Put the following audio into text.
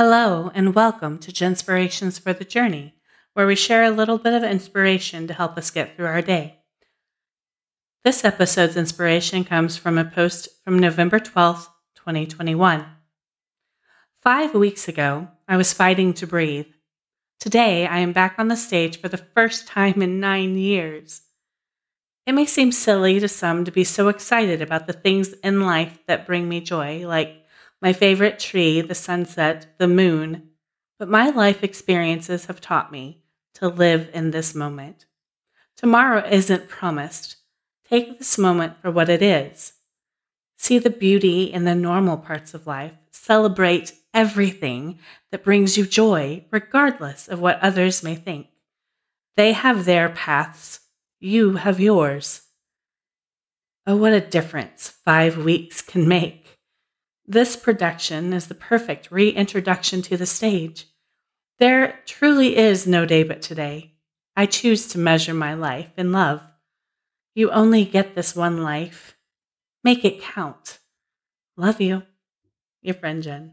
Hello, and welcome to Jenspirations for the Journey, where we share a little bit of inspiration to help us get through our day. This episode's inspiration comes from a post from November 12th, 2021. Five weeks ago, I was fighting to breathe. Today, I am back on the stage for the first time in nine years. It may seem silly to some to be so excited about the things in life that bring me joy, like my favorite tree, the sunset, the moon, but my life experiences have taught me to live in this moment. Tomorrow isn't promised. Take this moment for what it is. See the beauty in the normal parts of life. Celebrate everything that brings you joy, regardless of what others may think. They have their paths, you have yours. Oh, what a difference five weeks can make. This production is the perfect reintroduction to the stage. There truly is no day but today. I choose to measure my life in love. You only get this one life. Make it count. Love you. Your friend Jen.